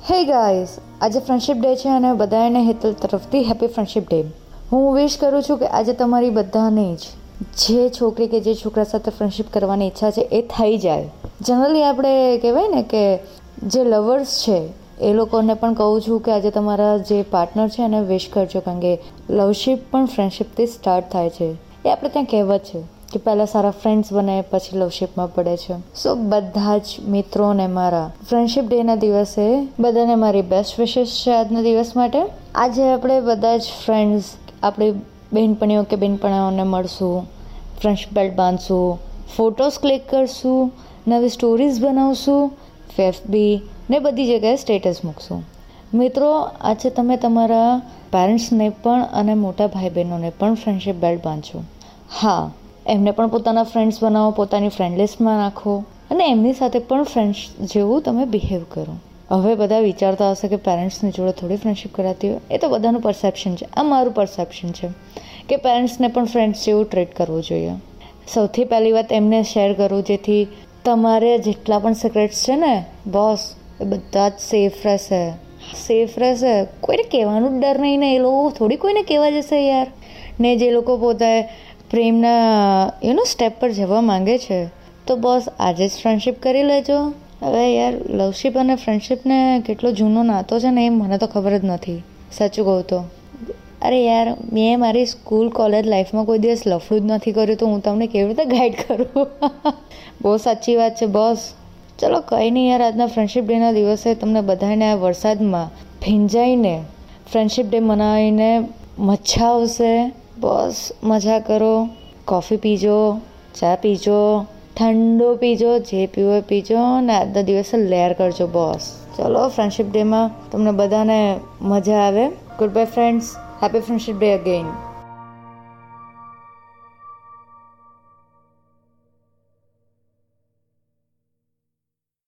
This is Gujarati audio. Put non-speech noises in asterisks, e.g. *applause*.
હે ગાઈઝ આજે ફ્રેન્ડશિપ ડે છે અને બધાને હેતલ તરફથી હેપી ફ્રેન્ડશિપ ડે હું વિશ કરું છું કે આજે તમારી બધાને જ જે છોકરી કે જે છોકરા સાથે ફ્રેન્ડશિપ કરવાની ઈચ્છા છે એ થઈ જાય. જનરલી આપણે કહેવાય ને કે જે લવર્સ છે, એ લોકોને પણ કહું છું કે આજે તમારા જે પાર્ટનર છે એને વિશ કરજો કારણ કે લવશિપ પણ ફ્રેન્ડશિપથી સ્ટાર્ટ થાય છે. એ આપણે ત્યાં કહેવત છે. કે પહેલાં સારા ફ્રેન્ડ્સ બને, પછી લવશિપમાં પડે છે. સો બધા જ મિત્રોને મારા ફ્રેન્ડશિપ ડેના દિવસે બધાને મારી બેસ્ટ વિશેષ છે આજના દિવસ માટે. આજે આપણે બધા જ ફ્રેન્ડ્સ આપણી બહેનપણીઓ કે બહેનપણાઓને મળશું ફ્રેન્ડશિપ બેલ્ટ બાંધશું ફોટોસ ક્લિક કરશું, નવી સ્ટોરીઝ બનાવશું ફેફબી ને બધી જગ્યાએ સ્ટેટસ મૂકશું. મિત્રો, આજે તમે તમારા પેરેન્ટ્સને પણ અને મોટા ભાઈ બહેનોને પણ ફ્રેન્ડશિપ બેલ્ટ બાંધશો. હા એમને પણ પોતાના ફ્રેન્ડ્સ બનાવો, પોતાની ફ્રેન્ડ લિસ્ટમાં નાખો અને એમની સાથે પણ ફ્રેન્ડ્સ જેવું તમે બિહેવ કરો. હવે બધા વિચારતા હશે કે પેરેન્ટ્સની જોડે થોડી ફ્રેન્ડશિપ કરાતી હોય. એ તો બધાનું પરસેપ્શન છે. આ મારું પરસેપ્શન છે કે પેરેન્ટ્સને પણ ફ્રેન્ડ્સ જેવું ટ્રીટ કરવું જોઈએ. સૌથી પહેલી વાત એમને શેર કરું, જેથી તમારે જેટલા પણ સિક્રેટ્સ છે ને, બોસ, એ બધા જ સેફ રહેશે. સેફ રહેશે. કોઈને કહેવાનું ડર નહીં ને, એ લોકો થોડી કોઈને કહેવા જશે યાર. ને જે લોકો પોતે પ્રેમના યુનો સ્ટેપ પર જવા માંગે છે, તો બસ આજે જ ફ્રેન્ડશિપ કરી લેજો. હવે યાર લવશિપ અને ફ્રેન્ડશિપને કેટલો જૂનો નાતો છે ને એ મને તો ખબર જ નથી. સાચું કહું તો. અરે યાર, મેં મારી સ્કૂલ કોલેજ લાઈફમાં કોઈ દિવસ લફડું જ નથી કર્યું, તો હું તમને કેવી રીતે ગાઈડ કરું? *laughs* બહુ સાચી વાત છે બોસ ચલો, કંઈ નહીં યાર, આજના ફ્રેન્ડશિપ ડેના દિવસે તમને બધાને આ વરસાદમાં ભીંજાઈને ફ્રેન્ડશિપ ડે મનાવીને મજા આવશે. બસ, મજા કરો. કોફી પીજો, ચા પીજો, ઠંડો પીજો, જે પીવો પીજો ને આજના દિવસે લેર કરજો બોસ. ચલો ફ્રેન્ડશિપ ડેમાં તમને બધાને મજા આવે. Goodbye friends happy friendship day again